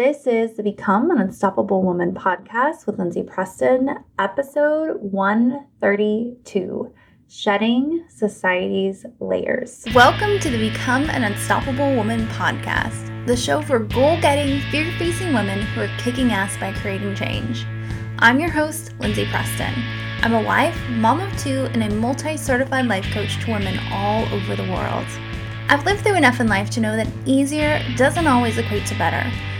This is the Become an Unstoppable Woman podcast with Lindsay Preston, episode 132 Shedding Society's Layers. Welcome to the Become an Unstoppable Woman podcast, the show for goal getting, fear facing women who are kicking ass by creating change. I'm your host, Lindsay Preston. I'm a wife, mom of two, and a multi certified life coach to women all over the world. I've lived through enough in life to know that easier doesn't always equate to better.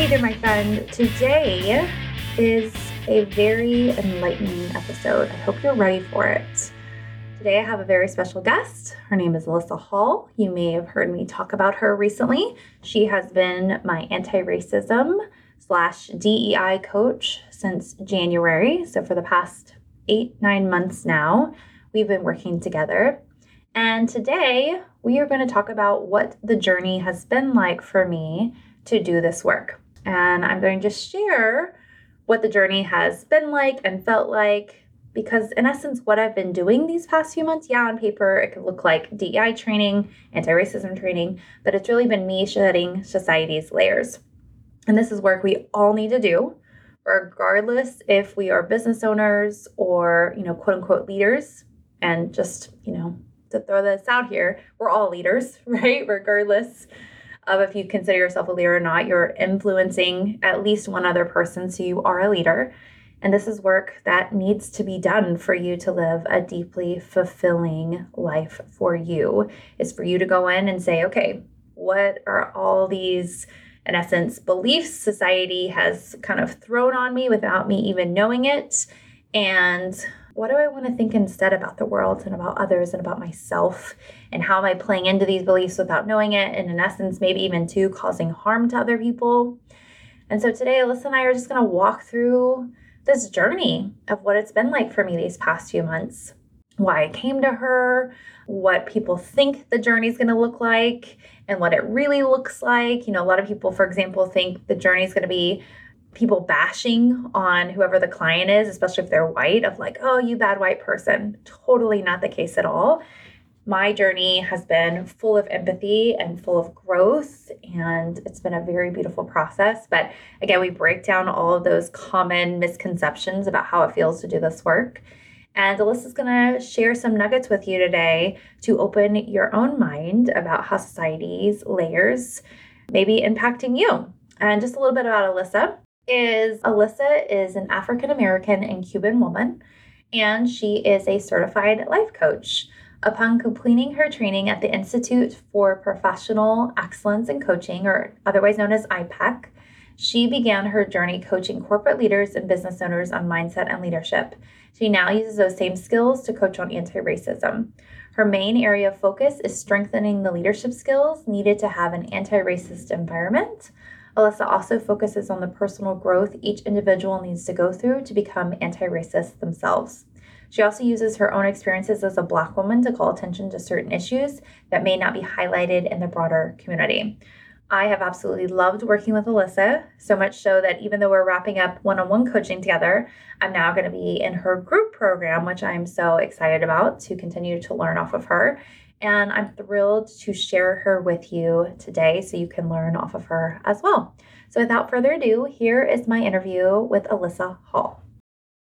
Hey there, my friend. Today is a very enlightening episode. I hope you're ready for it. Today, I have a very special guest. Her name is Alyssa Hall. You may have heard me talk about her recently. She has been my anti racism slash DEI coach since January. So, for the past eight, nine months now, we've been working together. And today, we are going to talk about what the journey has been like for me to do this work. And I'm going to share what the journey has been like and felt like. Because, in essence, what I've been doing these past few months, yeah, on paper, it could look like DEI training, anti racism training, but it's really been me shedding society's layers. And this is work we all need to do, regardless if we are business owners or, you know, quote unquote leaders. And just, you know, to throw this out here, we're all leaders, right? Regardless of if you consider yourself a leader or not, you're influencing at least one other person, so you are a leader. And this is work that needs to be done for you to live a deeply fulfilling life for you. Is for you to go in and say, okay, what are all these, in essence, beliefs society has kind of thrown on me without me even knowing it? And what do I want to think instead about the world and about others and about myself? And how am I playing into these beliefs without knowing it? And in essence, maybe even too causing harm to other people. And so today, Alyssa and I are just going to walk through this journey of what it's been like for me these past few months, why I came to her, what people think the journey is going to look like, and what it really looks like. You know, a lot of people, for example, think the journey is going to be people bashing on whoever the client is, especially if they're white, of like, oh, you bad white person. Totally not the case at all. My journey has been full of empathy and full of growth, and it's been a very beautiful process. But again, we break down all of those common misconceptions about how it feels to do this work. And Alyssa's going to share some nuggets with you today to open your own mind about how society's layers may be impacting you. And just a little bit about Alyssa is Alyssa is an African American and Cuban woman, and she is a certified life coach. Upon completing her training at the Institute for Professional Excellence in Coaching, or otherwise known as IPEC, she began her journey coaching corporate leaders and business owners on mindset and leadership. She now uses those same skills to coach on anti racism. Her main area of focus is strengthening the leadership skills needed to have an anti racist environment Alyssa also focuses on the personal growth each individual needs to go through to become anti racist themselves. She also uses her own experiences as a Black woman to call attention to certain issues that may not be highlighted in the broader community. I have absolutely loved working with Alyssa, so much so that even though we're wrapping up one on one coaching together, I'm now going to be in her group program, which I'm so excited about to continue to learn off of her and I'm thrilled to share her with you today so you can learn off of her as well. So, without further ado, here is my interview with Alyssa Hall.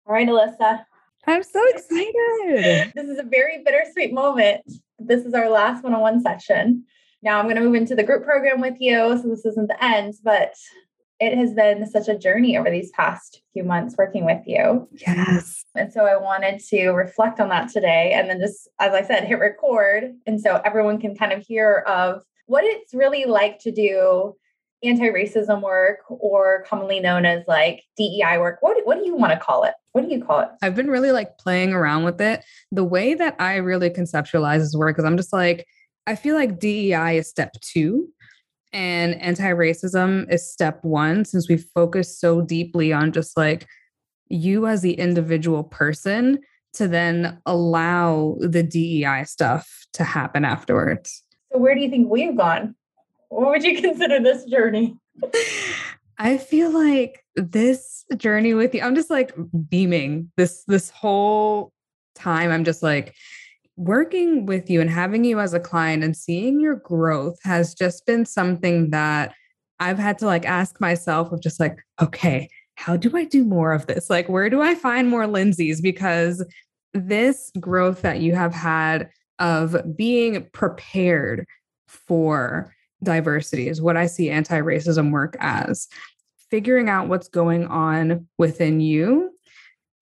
All right, Alyssa. I'm so excited. this is a very bittersweet moment. This is our last one on one session. Now I'm going to move into the group program with you. So, this isn't the end, but it has been such a journey over these past few months working with you. Yes. And so I wanted to reflect on that today and then just, as I said, hit record. And so everyone can kind of hear of what it's really like to do anti-racism work or commonly known as like DEI work. What, what do you want to call it? What do you call it? I've been really like playing around with it. The way that I really conceptualize this work is I'm just like, I feel like DEI is step two And anti racism is step one, since we focus so deeply on just like you as the individual person to then allow the DEI stuff to happen afterwards. So, where do you think we've gone? What would you consider this journey? I feel like this journey with you, I'm just like beaming this this whole time. I'm just like working with you and having you as a client and seeing your growth has just been something that I've had to like ask myself of just like, okay, how do I do more of this? Like, where do I find more Lindsays? Because this growth that you have had of being prepared for diversity is what I see anti racism work as figuring out what's going on within you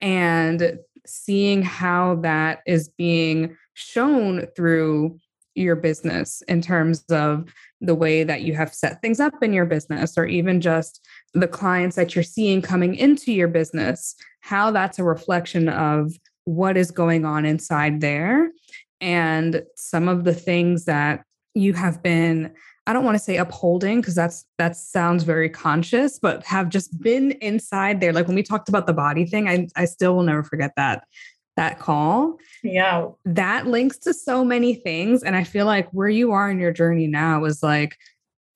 and seeing how that is being shown through your business in terms of the way that you have set things up in your business or even just the clients that you're seeing coming into your business how that's a reflection of what is going on inside there and some of the things that you have been I don't want to say upholding because that's that sounds very conscious, but have just been inside there. Like when we talked about the body thing, I I still will never forget that that call. Yeah. That links to so many things. And I feel like where you are in your journey now is like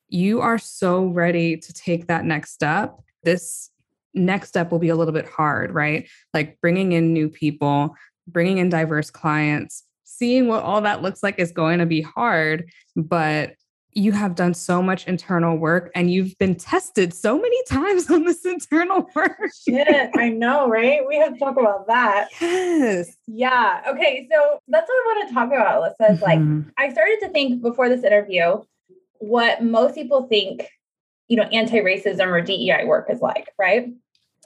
you are so ready to take that next step. This next step will be a little bit hard, right? Like bringing in new people, bringing in diverse clients, seeing what all that looks like is going to be hard, but you have done so much internal work and you've been tested so many times on this internal work. Shit, I know, right? We have to talk about that. Yes. Yeah. Okay. So that's what I want to talk about, Alyssa. Is like. Mm-hmm. I started to think before this interview what most people think, you know, anti-racism or DEI work is like, right?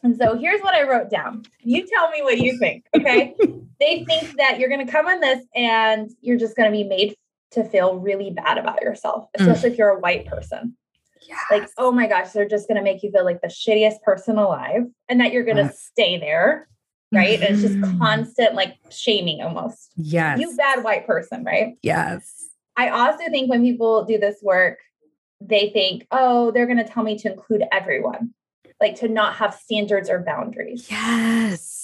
And so here's what I wrote down. You tell me what you think, okay? they think that you're going to come in this and you're just going to be made to feel really bad about yourself, especially if you're a white person. Like, oh my gosh, they're just going to make you feel like the shittiest person alive and that you're going to Yes. stay there, right? And it's just Mhm. constant like shaming almost. yes. You bad white person, right? Yes. I also think when people do this work, they think, oh, they're going to tell me to include everyone, like to not have standards or boundaries. Yes.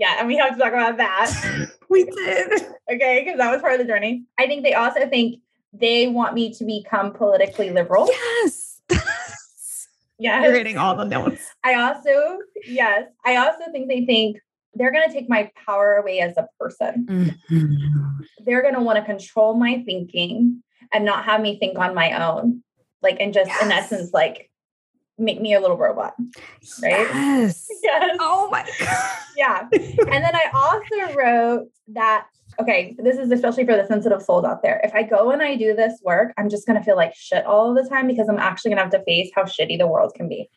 Yeah. And we have to talk about that. We did. okay. Because that was part of the journey. I think they also think they want me to become politically liberal. Yes. Yes. You're hitting all the notes. I also, yes, I also think they think they're going to take my power away as a person. Mhm. They're going to want to control my thinking and not have me think on my own. Like, and just in essence, like make me a little robot. Right? Yes. Yes. Oh my God. Yeah. And then I also wrote that, okay, this is especially for the sensitive souls out there. If I go and I do this work, I'm just going to feel like shit all the time because I'm actually going to have to face how shitty the world can be.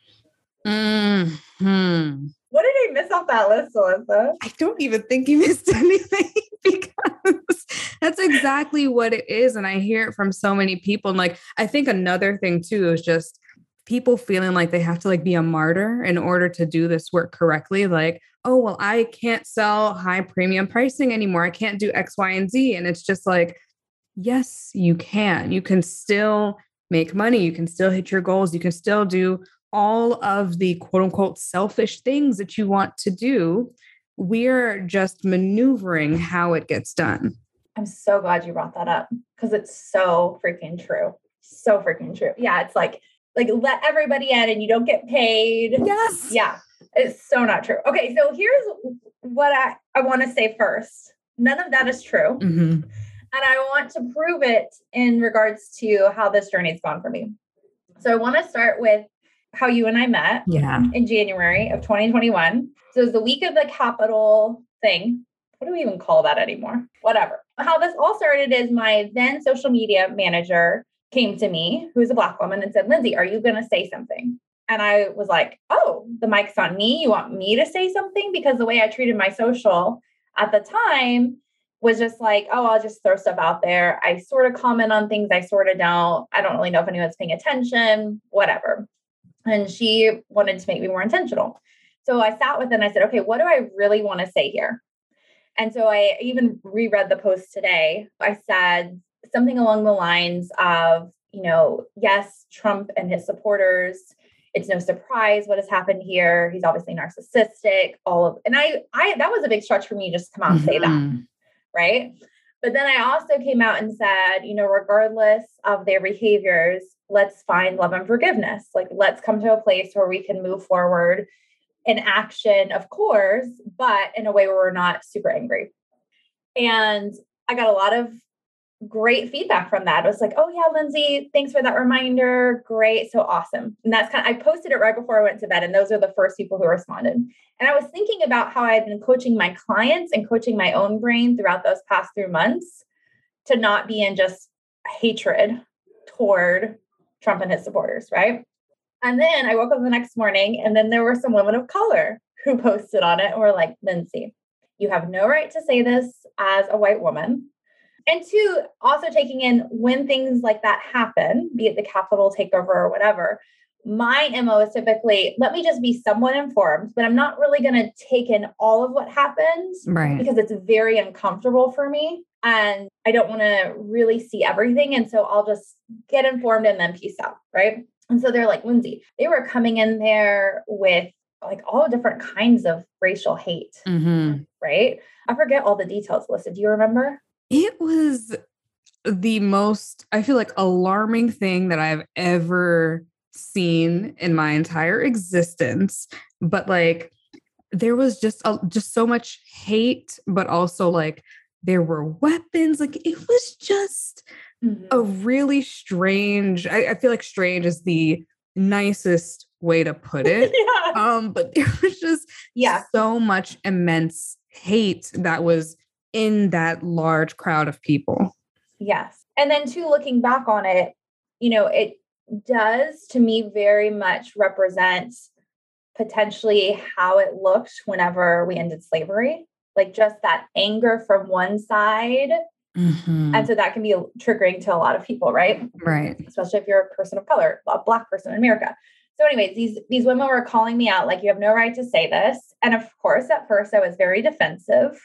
Mhm. What did I miss off that list, Alyssa? I don't even think you missed anything because that's exactly what it is. And I hear it from so many people. And like, I think another thing too is just people feeling like they have to like be a martyr in order to do this work correctly. Like, oh, well, I can't sell high premium pricing anymore. I can't do X, Y, and Z. And it's just like, yes, you can. You can still make money. You can still hit your goals. You can still do all of the quote unquote selfish things that you want to do. We're just maneuvering how it gets done. I'm so glad you brought that up because it's so freaking true. So freaking true. Yeah, it's like like let everybody in and you don't get paid. Yes. Yeah, it's so not true. Okay, so here's what I, I want to say first. None of that is true. Mhm. And I want to prove it in regards to how this journey's gone for me. So I want to start with how you and I met Yeah. in January of 2021. So it was the week of the Capitol thing. What do we even call that anymore? Whatever. How this all started is my then social media manager came to me, who's a Black woman, and said, Lindsay, are you going to say something? And I was like, oh, the mic's on me. You want me to say something? Because the way I treated my social at the time was just like, oh, I'll just throw stuff out there. I sort of comment on things, I sort of don't. I don't really know if anyone's paying attention, whatever. And she wanted to make me more intentional. So I sat with it and I said, okay, what do I really want to say here? And so I even reread the post today. I said something along the lines of, you know, yes, Trump and his supporters, it's no surprise what has happened here. He's obviously narcissistic, all of and I I that was a big stretch for me just to come out and say that. Mm-hmm. Right. But then I also came out and said, you know, regardless of their behaviors, let's find love and forgiveness. Like, let's come to a place where we can move forward in action, of course, but in a way where we're not super angry. And I got a lot of great feedback from that. It was like, oh yeah, Lindsay, thanks for that reminder. Great. So awesome. And that's kind of, I posted it right before I went to bed. And those are the first people who responded. And I was thinking about how I've been coaching my clients and coaching my own brain throughout those past three months to not be in just hatred toward Trump and his supporters, right? And then I woke up the next morning and then there were some women of color who posted on it and were like, Lindsay, you have no right to say this as a white woman. And two, also taking in when things like that happen, be it the Capitol takeover or whatever, my MO is typically let me just be somewhat informed, but I'm not really going to take in all of what happens right. because it's very uncomfortable for me. And I don't want to really see everything. And so I'll just get informed and then peace out. Right. And so they're like, Lindsay, they were coming in there with like all different kinds of racial hate. Mm-hmm. Right. I forget all the details listed. Do you remember? It was the most, I feel like, alarming thing that I've ever seen in my entire existence. But like, there was just a, just so much hate, but also like there were weapons. Like it was just mm-hmm. a really strange. I, I, feel like strange is the nicest way to put it. yeah. Um, but there was just yeah so much immense hate that was in that large crowd of people. Yes. And then too, looking back on it, you know, it does to me very much represent potentially how it looked whenever we ended slavery. Like just that anger from one side. Mm-hmm. And so that can be triggering to a lot of people, right? Right. Especially if you're a person of color, a black person in America. So, anyways, these these women were calling me out like you have no right to say this. And of course, at first I was very defensive.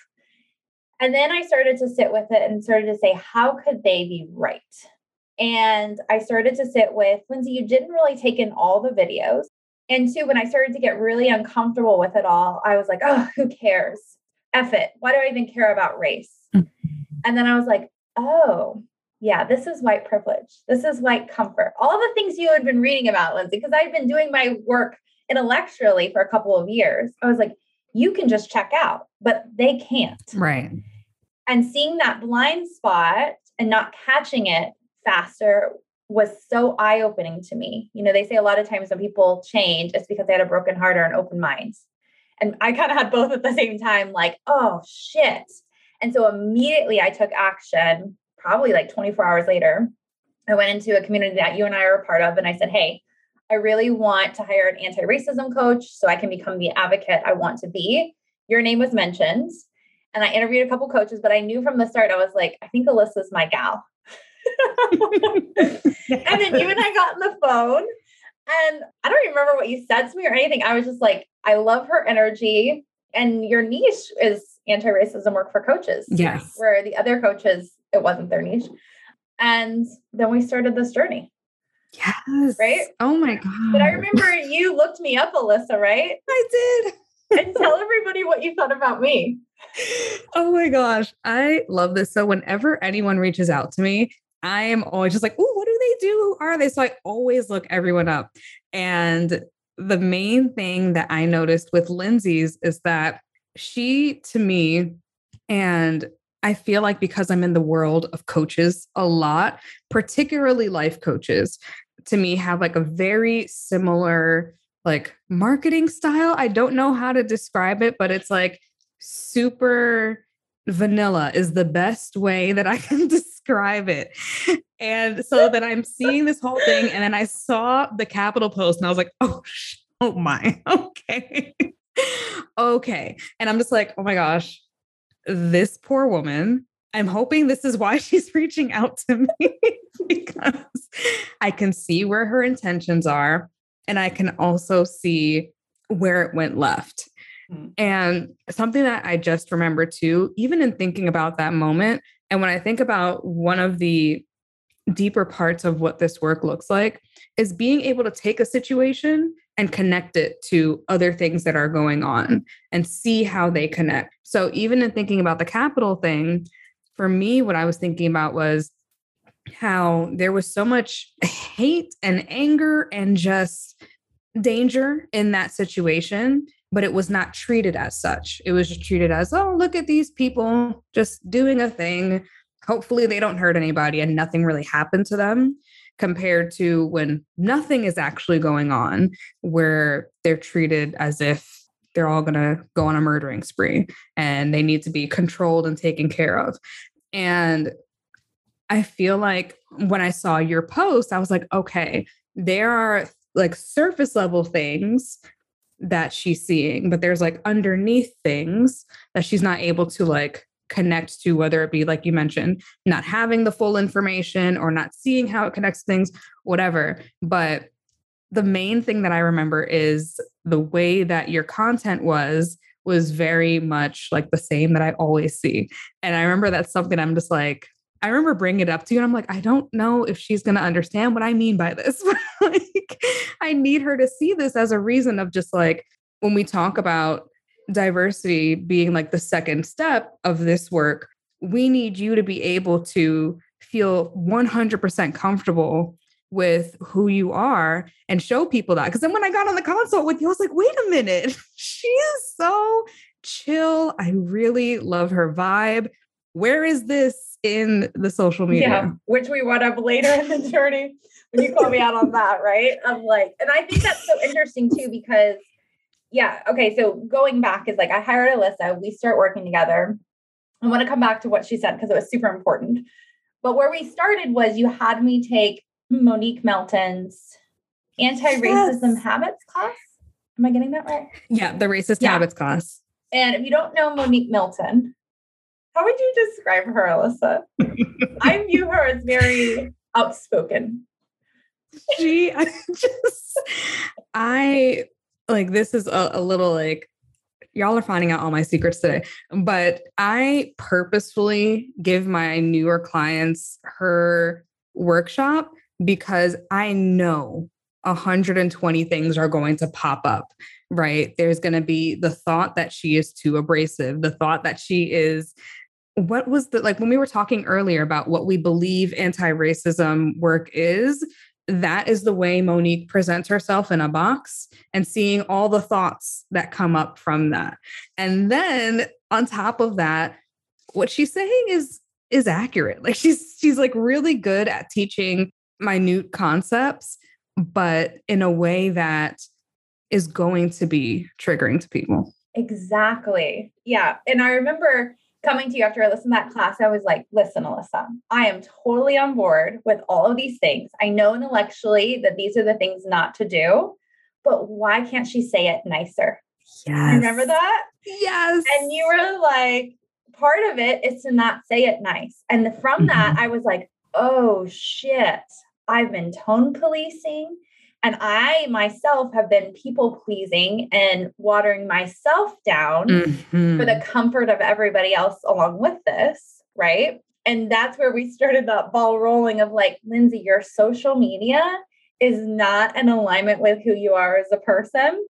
And then I started to sit with it and started to say, how could they be right? And I started to sit with Lindsay, you didn't really take in all the videos. And two, when I started to get really uncomfortable with it all, I was like, oh, who cares? F it. Why do I even care about race? Mm-hmm. And then I was like, oh, yeah, this is white privilege. This is white comfort. All the things you had been reading about, Lindsay, because I've been doing my work intellectually for a couple of years. I was like, you can just check out, but they can't. Right. And seeing that blind spot and not catching it faster was so eye opening to me. You know, they say a lot of times when people change, it's because they had a broken heart or an open mind. And I kind of had both at the same time, like, oh shit. And so immediately I took action, probably like 24 hours later. I went into a community that you and I are a part of, and I said, hey, I really want to hire an anti racism coach so I can become the advocate I want to be. Your name was mentioned, and I interviewed a couple coaches, but I knew from the start, I was like, I think Alyssa's my gal. and then you and I got on the phone, and I don't remember what you said to me or anything. I was just like, I love her energy. And your niche is anti racism work for coaches. Yes. Where the other coaches, it wasn't their niche. And then we started this journey. Yes. Right? Oh my God. But I remember you looked me up, Alyssa, right? I did. and tell everybody what you thought about me. Oh my gosh. I love this. So whenever anyone reaches out to me, I am always just like, oh, what do they do? Who are they? So I always look everyone up. And the main thing that I noticed with Lindsay's is that she, to me, and I feel like because I'm in the world of coaches a lot, particularly life coaches, to me have like a very similar like marketing style. I don't know how to describe it, but it's like super vanilla is the best way that I can describe it. And so that I'm seeing this whole thing and then I saw the Capitol post and I was like, "Oh, oh my. Okay." okay. And I'm just like, "Oh my gosh, this poor woman, I'm hoping this is why she's reaching out to me because I can see where her intentions are and I can also see where it went left. Mm. And something that I just remember too, even in thinking about that moment, and when I think about one of the deeper parts of what this work looks like is being able to take a situation and connect it to other things that are going on and see how they connect. So, even in thinking about the Capitol thing, for me, what I was thinking about was how there was so much hate and anger and just danger in that situation, but it was not treated as such. It was just treated as, oh, look at these people just doing a thing. Hopefully, they don't hurt anybody and nothing really happened to them compared to when nothing is actually going on, where they're treated as if they're all going to go on a murdering spree and they need to be controlled and taken care of. And I feel like when I saw your post, I was like, okay, there are like surface level things that she's seeing, but there's like underneath things that she's not able to like connect to, whether it be like you mentioned, not having the full information or not seeing how it connects things, whatever. But the main thing that I remember is the way that your content was was very much like the same that I always see. And I remember that's something I'm just like, I remember bringing it up to you and I'm like, I don't know if she's going to understand what I mean by this. like, I need her to see this as a reason of just like when we talk about diversity being like the second step of this work, we need you to be able to feel 100% comfortable with who you are and show people that. Because then when I got on the consult with you, I was like, wait a minute, she is so chill. I really love her vibe. Where is this in the social media? Yeah, which we went up later in the journey when you call me out on that, right? I'm like, and I think that's so interesting too, because yeah, okay. So going back is like I hired Alyssa, we start working together. I want to come back to what she said because it was super important. But where we started was you had me take Monique Melton's anti-racism yes. habits class. Am I getting that right? Yeah, the racist yeah. habits class. And if you don't know Monique Melton, how would you describe her, Alyssa? I view her as very outspoken. She I just I like this is a, a little like y'all are finding out all my secrets today but i purposefully give my newer clients her workshop because i know 120 things are going to pop up right? There's going to be the thought that she is too abrasive the thought that she is what was the like when we were talking earlier about what we believe anti-racism work is that is the way Monique presents herself in a box and seeing all the thoughts that come up from that. And then on top of that, what she's saying is is accurate. Like she's she's like really good at teaching minute concepts, but in a way that is going to be triggering to people. Exactly. Yeah. And I remember coming to you after I listened to that class, I was like, listen, Alyssa, I am totally on board with all of these things. I know intellectually that these are the things not to do, but why can't she say it nicer? Yes. Remember that? Yes. And you were like, part of it is to not say it nice. And from mm-hmm. that, I was like, oh shit, I've been tone policing. And I myself have been people pleasing and watering myself down mm-hmm. for the mm-hmm. comfort of everybody else along with this. Right. And that's where we started that ball rolling of like, Lindsay, your social media is not in alignment with who you are as a person.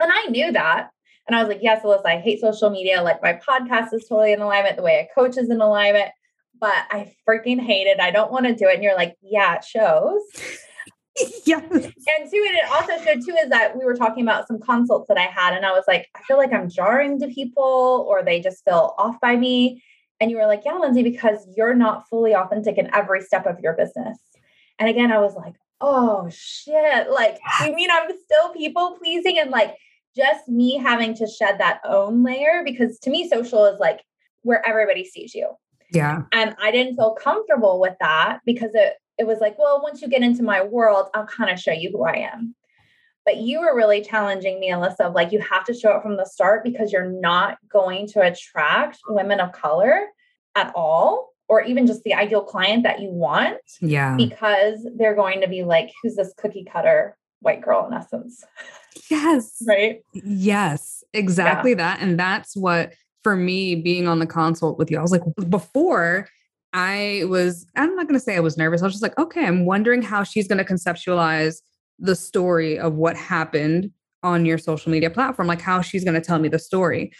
And I knew that. And I was like, yes, Alyssa, I hate social media. Like my podcast is totally in alignment. The way I coach is in alignment, but I freaking hate it. I don't want to do it. And you're like, yeah, it shows. yes. And two, and it also showed too is that we were talking about some consults that I had, and I was like, I feel like I'm jarring to people, or they just feel off by me. And you were like, Yeah, Lindsay, because you're not fully authentic in every step of your business. And again, I was like, Oh shit. Like, you mean I'm still people pleasing? And like, just me having to shed that own layer because to me, social is like where everybody sees you. Yeah. And I didn't feel comfortable with that because it it was like, well, once you get into my world, I'll kind of show you who I am. But you were really challenging me, Alyssa, of like, you have to show up from the start because you're not going to attract women of color at all, or even just the ideal client that you want. Yeah. Because they're going to be like, who's this cookie cutter white girl in essence? Yes. right. Yes, exactly yeah. that. And that's what, for me, being on the consult with you, I was like, before I was, I'm not going to say I was nervous. I was just like, okay, I'm wondering how she's going to conceptualize the story of what happened on your social media platform, like how she's going to tell me the story.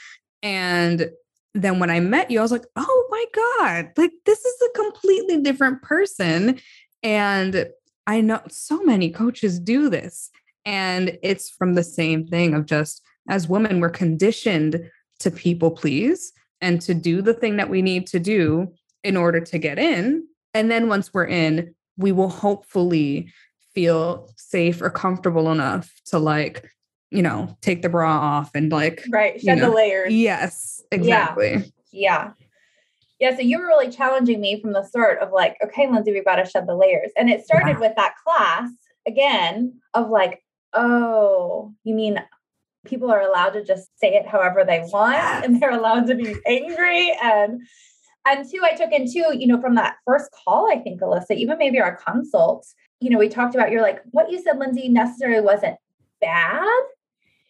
And then when I met you, I was like, oh my God, like this is a completely different person. And I know so many coaches do this. And it's from the same thing of just as women, we're conditioned to people please and to do the thing that we need to do in order to get in. And then once we're in, we will hopefully feel safe or comfortable enough to like, you know, take the bra off and like, right, shed you know, the layers. Yes, exactly. Yeah. Yeah. So you were really challenging me from the start of like, okay, Lindsay, we've got to shed the layers. And it started with that class again of like, oh, you mean people are allowed to just say it however they want and they're allowed to be angry and and two i took in two, you know from that first call i think alyssa even maybe our consult you know we talked about you're like what you said lindsay necessarily wasn't bad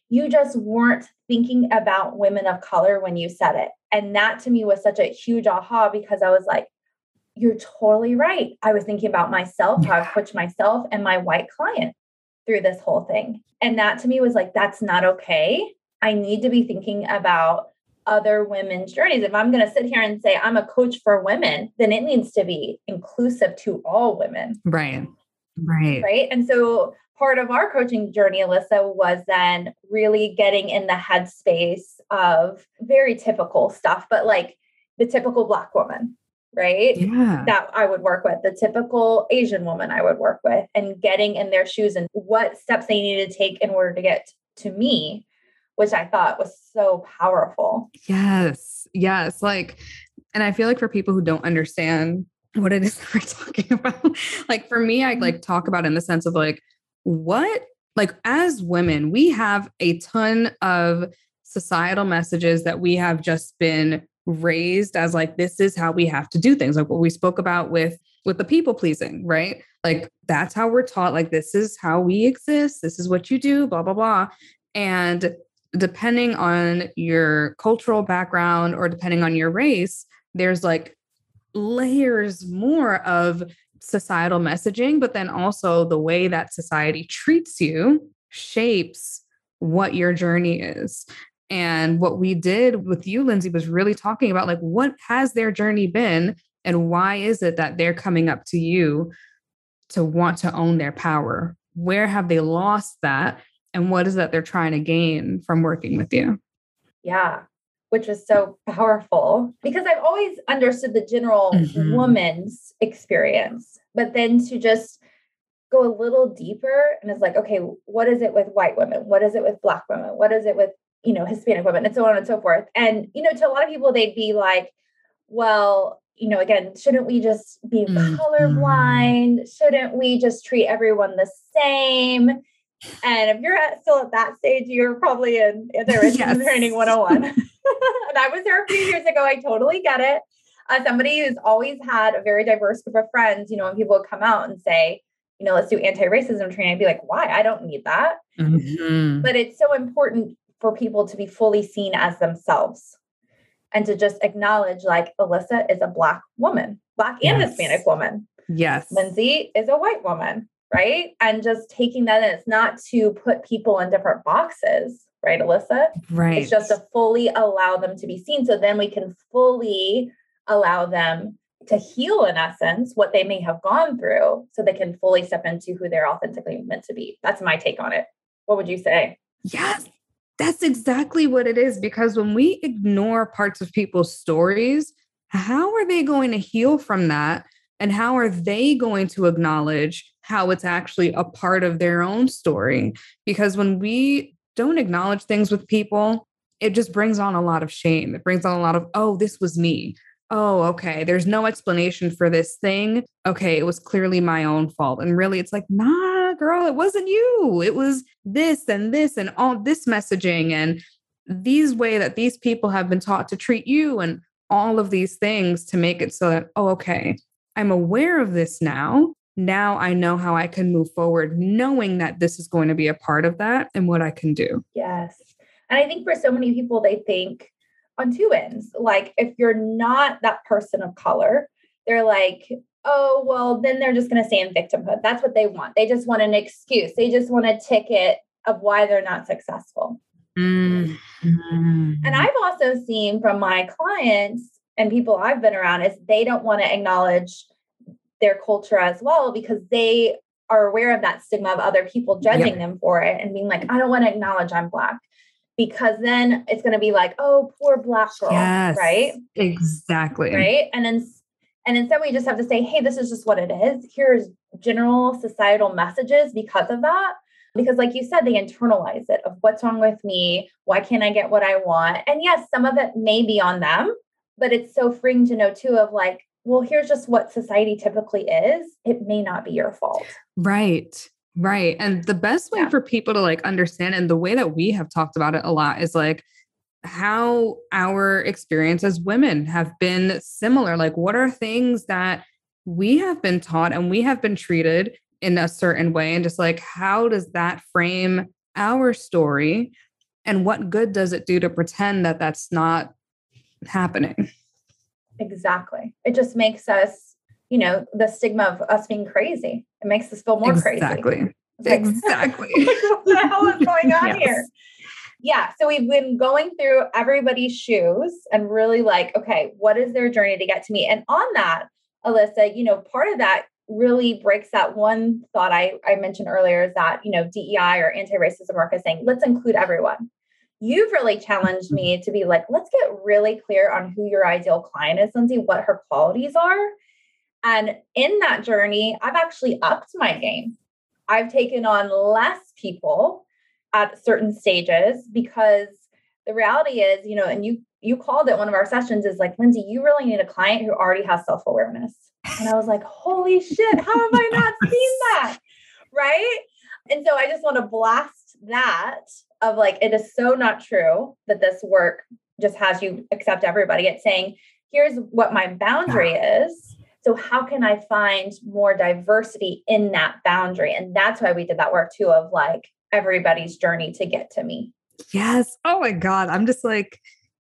you just weren't thinking about women of color when you said it and that to me was such a huge aha because i was like you're totally right i was thinking about myself how i've pushed myself and my white client through this whole thing. And that to me was like, that's not okay. I need to be thinking about other women's journeys. If I'm going to sit here and say I'm a coach for women, then it needs to be inclusive to all women. Right. Right. Right. And so part of our coaching journey, Alyssa, was then really getting in the headspace of very typical stuff, but like the typical Black woman, right? Yeah. That I would work with, the typical Asian woman I would work with, and getting in their shoes and what steps they needed to take in order to get to me, which I thought was so powerful. Yes. Yes. Like, and I feel like for people who don't understand what it is that we're talking about, like for me, I like talk about in the sense of like, what, like as women, we have a ton of societal messages that we have just been raised as like this is how we have to do things like what we spoke about with with the people pleasing right like that's how we're taught like this is how we exist this is what you do blah blah blah and depending on your cultural background or depending on your race there's like layers more of societal messaging but then also the way that society treats you shapes what your journey is and what we did with you, Lindsay, was really talking about like what has their journey been and why is it that they're coming up to you to want to own their power? Where have they lost that? And what is that they're trying to gain from working with you? Yeah, which was so powerful because I've always understood the general mm-hmm. woman's experience, but then to just go a little deeper and it's like, okay, what is it with white women? What is it with black women? What is it with you know, Hispanic women and so on and so forth. And, you know, to a lot of people, they'd be like, well, you know, again, shouldn't we just be mm-hmm. colorblind? Shouldn't we just treat everyone the same? And if you're at, still at that stage, you're probably in Intuition yes. Training 101. and I was there a few years ago. I totally get it. Uh, somebody who's always had a very diverse group of friends, you know, when people would come out and say, you know, let's do anti racism training, I'd be like, why? I don't need that. Mm-hmm. But it's so important for people to be fully seen as themselves and to just acknowledge like Alyssa is a black woman, black and yes. Hispanic woman. Yes. Lindsay is a white woman, right? And just taking that in, it's not to put people in different boxes, right, Alyssa? Right. It's just to fully allow them to be seen. So then we can fully allow them to heal, in essence, what they may have gone through so they can fully step into who they're authentically meant to be. That's my take on it. What would you say? Yes, that's exactly what it is. Because when we ignore parts of people's stories, how are they going to heal from that? And how are they going to acknowledge how it's actually a part of their own story? Because when we don't acknowledge things with people, it just brings on a lot of shame. It brings on a lot of, oh, this was me. Oh, okay. There's no explanation for this thing. Okay. It was clearly my own fault. And really, it's like, nah, girl, it wasn't you. It was this and this and all this messaging and these way that these people have been taught to treat you and all of these things to make it so that, oh, okay, I'm aware of this now. Now I know how I can move forward, knowing that this is going to be a part of that and what I can do. Yes. And I think for so many people, they think on two ends like, if you're not that person of color, they're like, oh, well, then they're just going to stay in victimhood. That's what they want. They just want an excuse. They just want a ticket of why they're not successful. Mm-hmm. And I've also seen from my clients and people I've been around is they don't want to acknowledge their culture as well because they are aware of that stigma of other people judging yep. them for it and being like, I don't want to acknowledge I'm black because then it's going to be like, oh, poor black girl, yes, right? Exactly. Right. And then, and instead we just have to say, hey, this is just what it is. Here's general societal messages because of that. Because, like you said, they internalize it of what's wrong with me? Why can't I get what I want? And yes, some of it may be on them, but it's so freeing to know too of like, well, here's just what society typically is. It may not be your fault. Right. Right. And the best way yeah. for people to like understand and the way that we have talked about it a lot is like how our experience as women have been similar. Like, what are things that we have been taught and we have been treated in a certain way? And just like, how does that frame our story? And what good does it do to pretend that that's not happening? Exactly. It just makes us you know, the stigma of us being crazy. It makes us feel more exactly. crazy. Like, exactly. what the hell is going on yes. here? Yeah. So we've been going through everybody's shoes and really like, okay, what is their journey to get to me? And on that, Alyssa, you know, part of that really breaks that one thought I, I mentioned earlier is that, you know, DEI or anti-racism work is saying, let's include everyone. You've really challenged me mm-hmm. to be like, let's get really clear on who your ideal client is, Lindsay, what her qualities are, and in that journey, I've actually upped my game. I've taken on less people at certain stages because the reality is, you know, and you you called it one of our sessions is like, Lindsay, you really need a client who already has self-awareness. And I was like, holy shit, how have I not seen that? Right. And so I just want to blast that of like, it is so not true that this work just has you accept everybody. It's saying, here's what my boundary is so, how can I find more diversity in that boundary? And that's why we did that work too of like everybody's journey to get to me. Yes. Oh my God. I'm just like,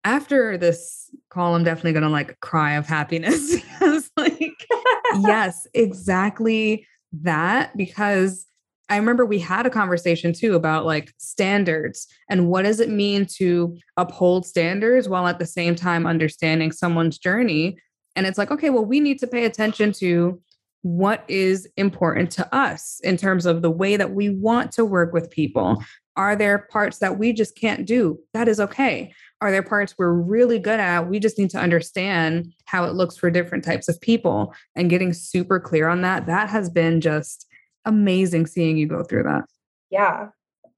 after this call, I'm definitely going to like cry of happiness. I was like, yes, exactly that. Because I remember we had a conversation too about like standards and what does it mean to uphold standards while at the same time understanding someone's journey and it's like, okay, well, we need to pay attention to what is important to us in terms of the way that we want to work with people. Are there parts that we just can't do? That is okay. Are there parts we're really good at? We just need to understand how it looks for different types of people and getting super clear on that. That has been just amazing seeing you go through that. Yeah.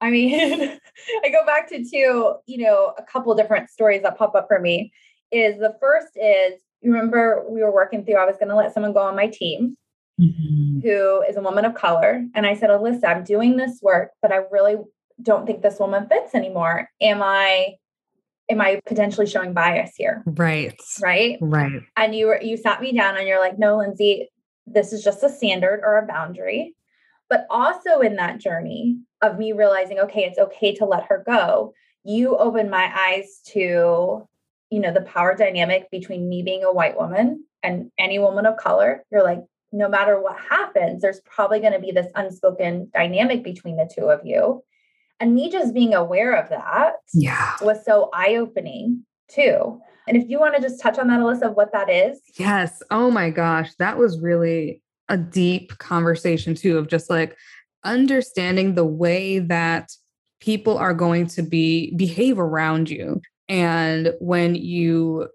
I mean, I go back to two, you know, a couple different stories that pop up for me. Is the first is you remember we were working through, I was going to let someone go on my team mm-hmm. who is a woman of color. And I said, Alyssa, I'm doing this work, but I really don't think this woman fits anymore. Am I am I potentially showing bias here? Right. Right. Right. And you were you sat me down and you're like, no, Lindsay, this is just a standard or a boundary. But also in that journey of me realizing, okay, it's okay to let her go, you opened my eyes to you know the power dynamic between me being a white woman and any woman of color. You're like no matter what happens there's probably going to be this unspoken dynamic between the two of you. And me just being aware of that yeah. was so eye-opening too. And if you want to just touch on that alyssa of what that is? Yes. Oh my gosh. That was really a deep conversation too of just like understanding the way that people are going to be behave around you and when you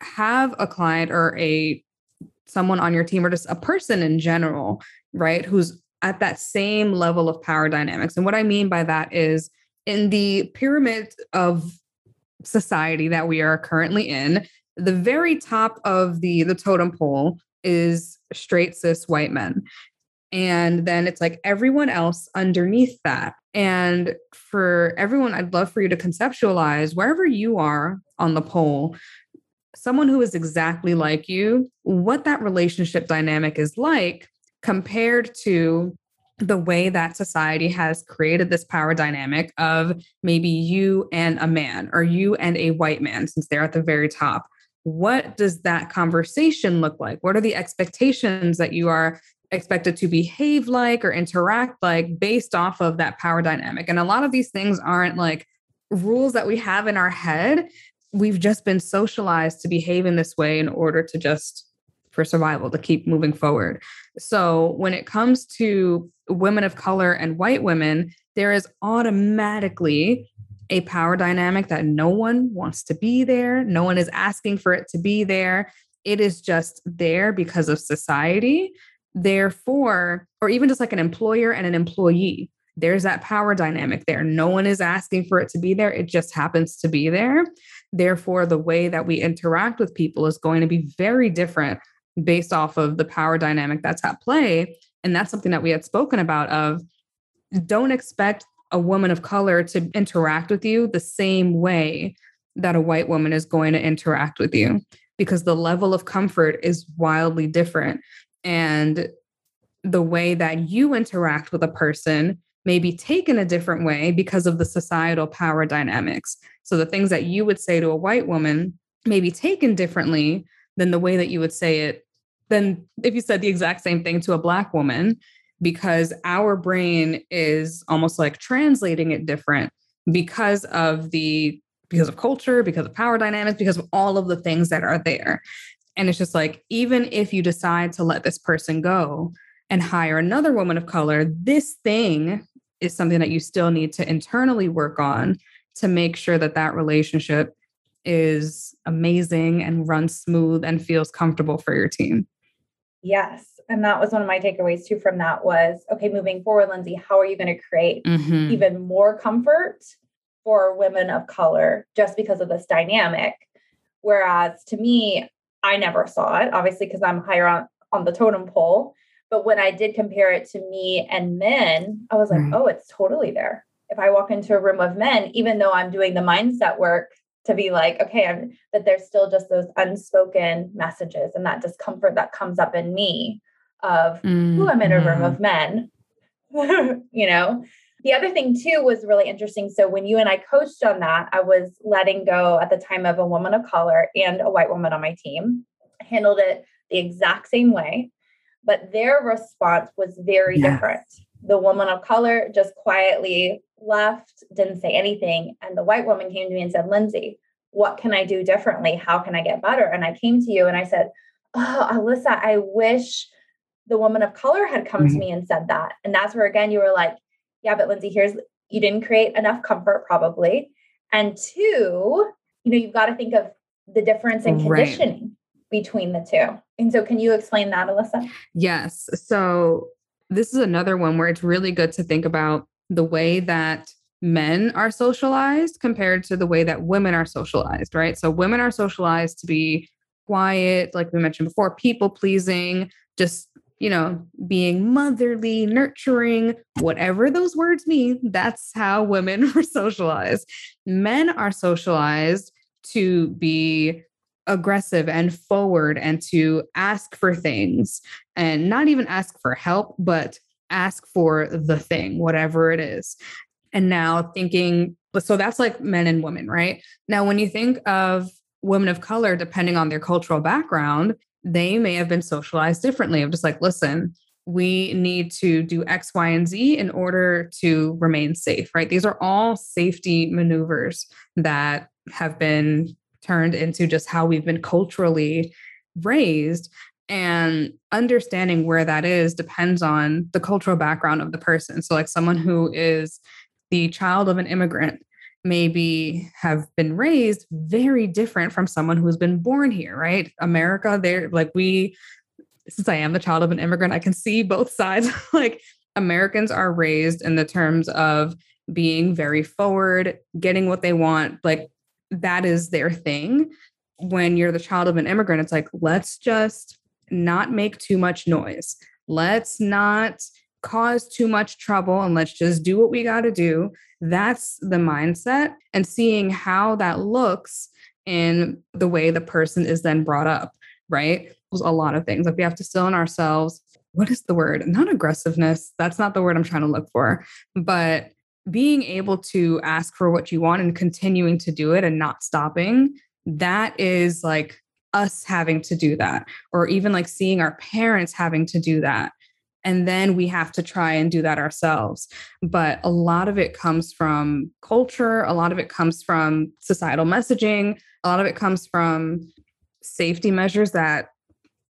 have a client or a someone on your team or just a person in general, right, who's at that same level of power dynamics. And what I mean by that is in the pyramid of society that we are currently in, the very top of the the totem pole is straight cis white men. And then it's like everyone else underneath that. And for everyone, I'd love for you to conceptualize wherever you are on the pole, someone who is exactly like you, what that relationship dynamic is like compared to the way that society has created this power dynamic of maybe you and a man or you and a white man, since they're at the very top. What does that conversation look like? What are the expectations that you are expected to behave like or interact like based off of that power dynamic? And a lot of these things aren't like rules that we have in our head. We've just been socialized to behave in this way in order to just for survival to keep moving forward. So when it comes to women of color and white women, there is automatically a power dynamic that no one wants to be there. No one is asking for it to be there. It is just there because of society. Therefore, or even just like an employer and an employee, there's that power dynamic there. No one is asking for it to be there. It just happens to be there. Therefore, the way that we interact with people is going to be very different based off of the power dynamic that's at play. And that's something that we had spoken about of don't expect a woman of color to interact with you the same way that a white woman is going to interact with you because the level of comfort is wildly different. And the way that you interact with a person may be taken a different way because of the societal power dynamics. So the things that you would say to a white woman may be taken differently than the way that you would say it than if you said the exact same thing to a black woman because our brain is almost like translating it different because of the because of culture because of power dynamics because of all of the things that are there. And it's just like even if you decide to let this person go and hire another woman of color this thing is something that you still need to internally work on to make sure that that relationship is amazing and runs smooth and feels comfortable for your team. Yes and that was one of my takeaways too from that was okay moving forward lindsay how are you going to create mm-hmm. even more comfort for women of color just because of this dynamic whereas to me i never saw it obviously because i'm higher on, on the totem pole but when i did compare it to me and men i was like mm-hmm. oh it's totally there if i walk into a room of men even though i'm doing the mindset work to be like, okay, I'm, but there's still just those unspoken messages and that discomfort that comes up in me of, mm-hmm. I'm in a room of men, you know? The other thing too was really interesting. So when you and I coached on that, I was letting go at the time of a woman of color and a white woman on my team. handled it the exact same way, but their response was very yes. different. The woman of color just quietly left, didn't say anything. And the white woman came to me and said, Lindsay, what can I do differently? How can I get better? And I came to you and I said, Oh, Alyssa, I wish the woman of color had come mm-hmm. to me and said that. And that's where again you were like, yeah, but Lindsay, here's you didn't create enough comfort probably. And two, you know, you've got to think of the difference in conditioning right. between the two. And so can you explain that, Alyssa? Yes. So this is another one where it's really good to think about the way that men are socialized compared to the way that women are socialized, right? So women are socialized to be quiet, like we mentioned before, people pleasing, just you know, being motherly, nurturing, whatever those words mean, that's how women are socialized. Men are socialized to be aggressive and forward and to ask for things and not even ask for help, but ask for the thing, whatever it is. And now thinking, so that's like men and women, right? Now, when you think of women of color, depending on their cultural background, they may have been socialized differently. I'm just like, listen, we need to do X, Y, and Z in order to remain safe, right? These are all safety maneuvers that have been turned into just how we've been culturally raised. And understanding where that is depends on the cultural background of the person. So, like someone who is the child of an immigrant maybe have been raised very different from someone who's been born here, right? America, they're like we, since I am the child of an immigrant, I can see both sides. like Americans are raised in the terms of being very forward, getting what they want, like that is their thing. When you're the child of an immigrant, it's like, let's just not make too much noise. Let's not cause too much trouble and let's just do what we got to do. That's the mindset and seeing how that looks in the way the person is then brought up, right? There's a lot of things like we have to still in ourselves. What is the word? Not aggressiveness. That's not the word I'm trying to look for, but being able to ask for what you want and continuing to do it and not stopping. That is like us having to do that, or even like seeing our parents having to do that. And then we have to try and do that ourselves. But a lot of it comes from culture, a lot of it comes from societal messaging, a lot of it comes from safety measures that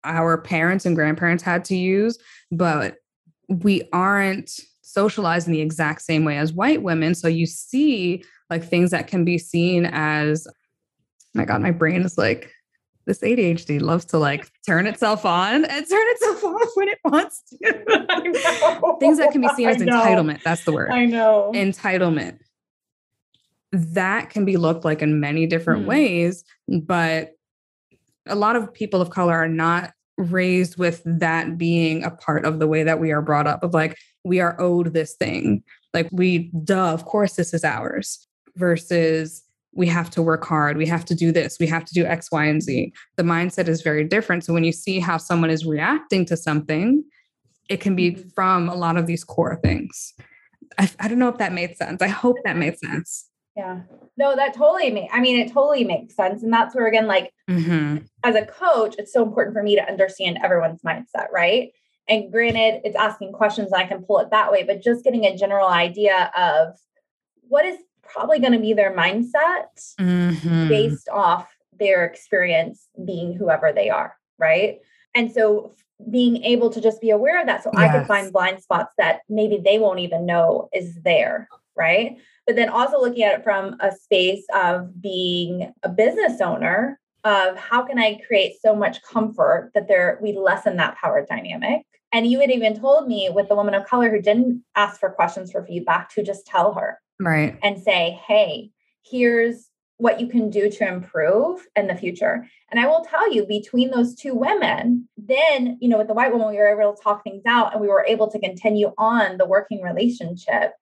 our parents and grandparents had to use. But we aren't socialized in the exact same way as white women. So you see like things that can be seen as, my God, my brain is like, this ADHD loves to like turn itself on and turn itself off when it wants to. things that can be seen as entitlement. That's the word. I know. Entitlement. That can be looked like in many different mm. ways, but a lot of people of color are not raised with that being a part of the way that we are brought up of like we are owed this thing like we duh of course this is ours versus we have to work hard we have to do this we have to do x y and z the mindset is very different so when you see how someone is reacting to something it can be from a lot of these core things I, I don't know if that made sense i hope that made sense yeah. No, that totally makes, I mean, it totally makes sense. And that's where, again, like mm-hmm. as a coach, it's so important for me to understand everyone's mindset, right? And granted, it's asking questions and I can pull it that way, but just getting a general idea of what is probably going to be their mindset mm-hmm. based off their experience being whoever they are, right? And so being able to just be aware of that so yes. I can find blind spots that maybe they won't even know is there, right? but then also looking at it from a space of being a business owner of how can I create so much comfort that there we lessen that power dynamic. And you had even told me with the woman of color who didn't ask for questions for feedback to just tell her. Right. And say, hey, here's what you can do to improve in the future. And I will tell you, between those two women, then, you know, with the white woman, we were able to talk things out and we were able to continue on the working relationship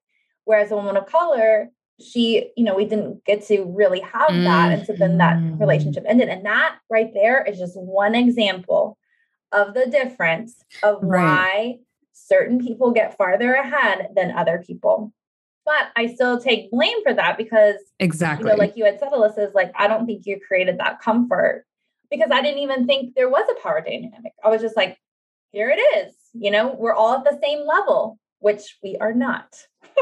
Whereas a woman of color, she, you know, we didn't get to really have that. Mm, and so then that mm. relationship ended. And that right there is just one example of the difference of right. why certain people get farther ahead than other people. But I still take blame for that because exactly, you know, like you had said, Alyssa, is like, I don't think you created that comfort because I didn't even think there was a power dynamic. I was just like, here it is. You know, we're all at the same level, which we are not.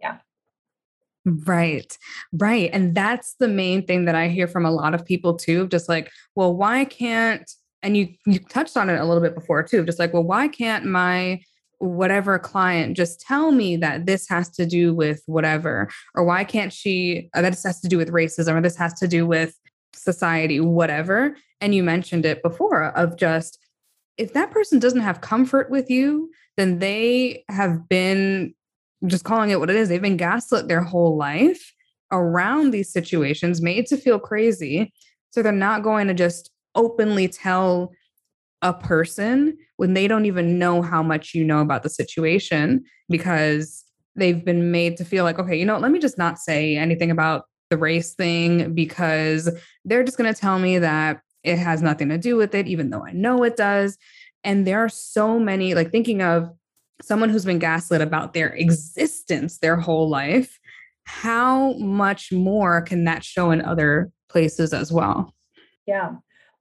Yeah. Right. Right. And that's the main thing that I hear from a lot of people too, just like, well, why can't and you you touched on it a little bit before too, just like, well, why can't my whatever client just tell me that this has to do with whatever or why can't she uh, that this has to do with racism or this has to do with society whatever and you mentioned it before of just if that person doesn't have comfort with you then they have been just calling it what it is. They've been gaslit their whole life around these situations, made to feel crazy. So they're not going to just openly tell a person when they don't even know how much you know about the situation because they've been made to feel like, okay, you know, let me just not say anything about the race thing because they're just going to tell me that it has nothing to do with it, even though I know it does. And there are so many, like thinking of someone who's been gaslit about their existence their whole life, how much more can that show in other places as well? Yeah.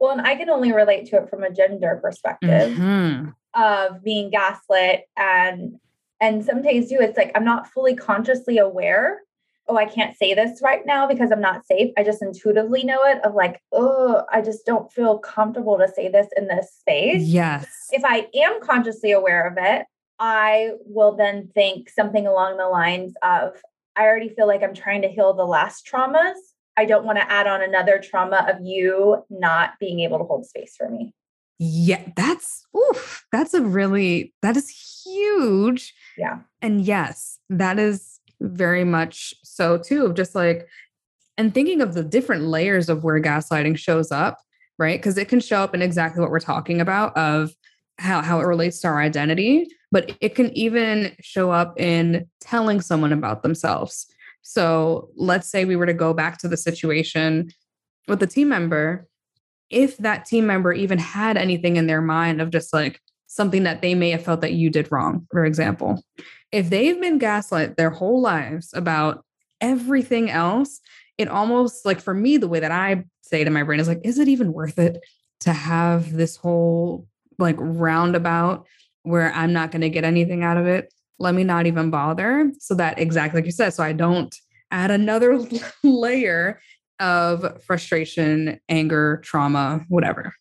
Well, and I can only relate to it from a gender perspective mm-hmm. of being gaslit and and some days too, it's like I'm not fully consciously aware. Oh, I can't say this right now because I'm not safe. I just intuitively know it of like, oh, I just don't feel comfortable to say this in this space. Yes. If I am consciously aware of it, I will then think something along the lines of I already feel like I'm trying to heal the last traumas. I don't want to add on another trauma of you not being able to hold space for me. Yeah, that's oof, that's a really that is huge. Yeah. And yes, that is very much so too. of Just like and thinking of the different layers of where gaslighting shows up, right? Because it can show up in exactly what we're talking about of how, how it relates to our identity but it can even show up in telling someone about themselves. So let's say we were to go back to the situation with the team member. If that team member even had anything in their mind of just like something that they may have felt that you did wrong, for example, if they've been gaslit their whole lives about everything else, it almost like for me, the way that I say to my brain is like, is it even worth it to have this whole like roundabout where I'm not going to get anything out of it? Let me not even bother. So that exactly like you said, so I don't add another layer of frustration, anger, trauma, whatever.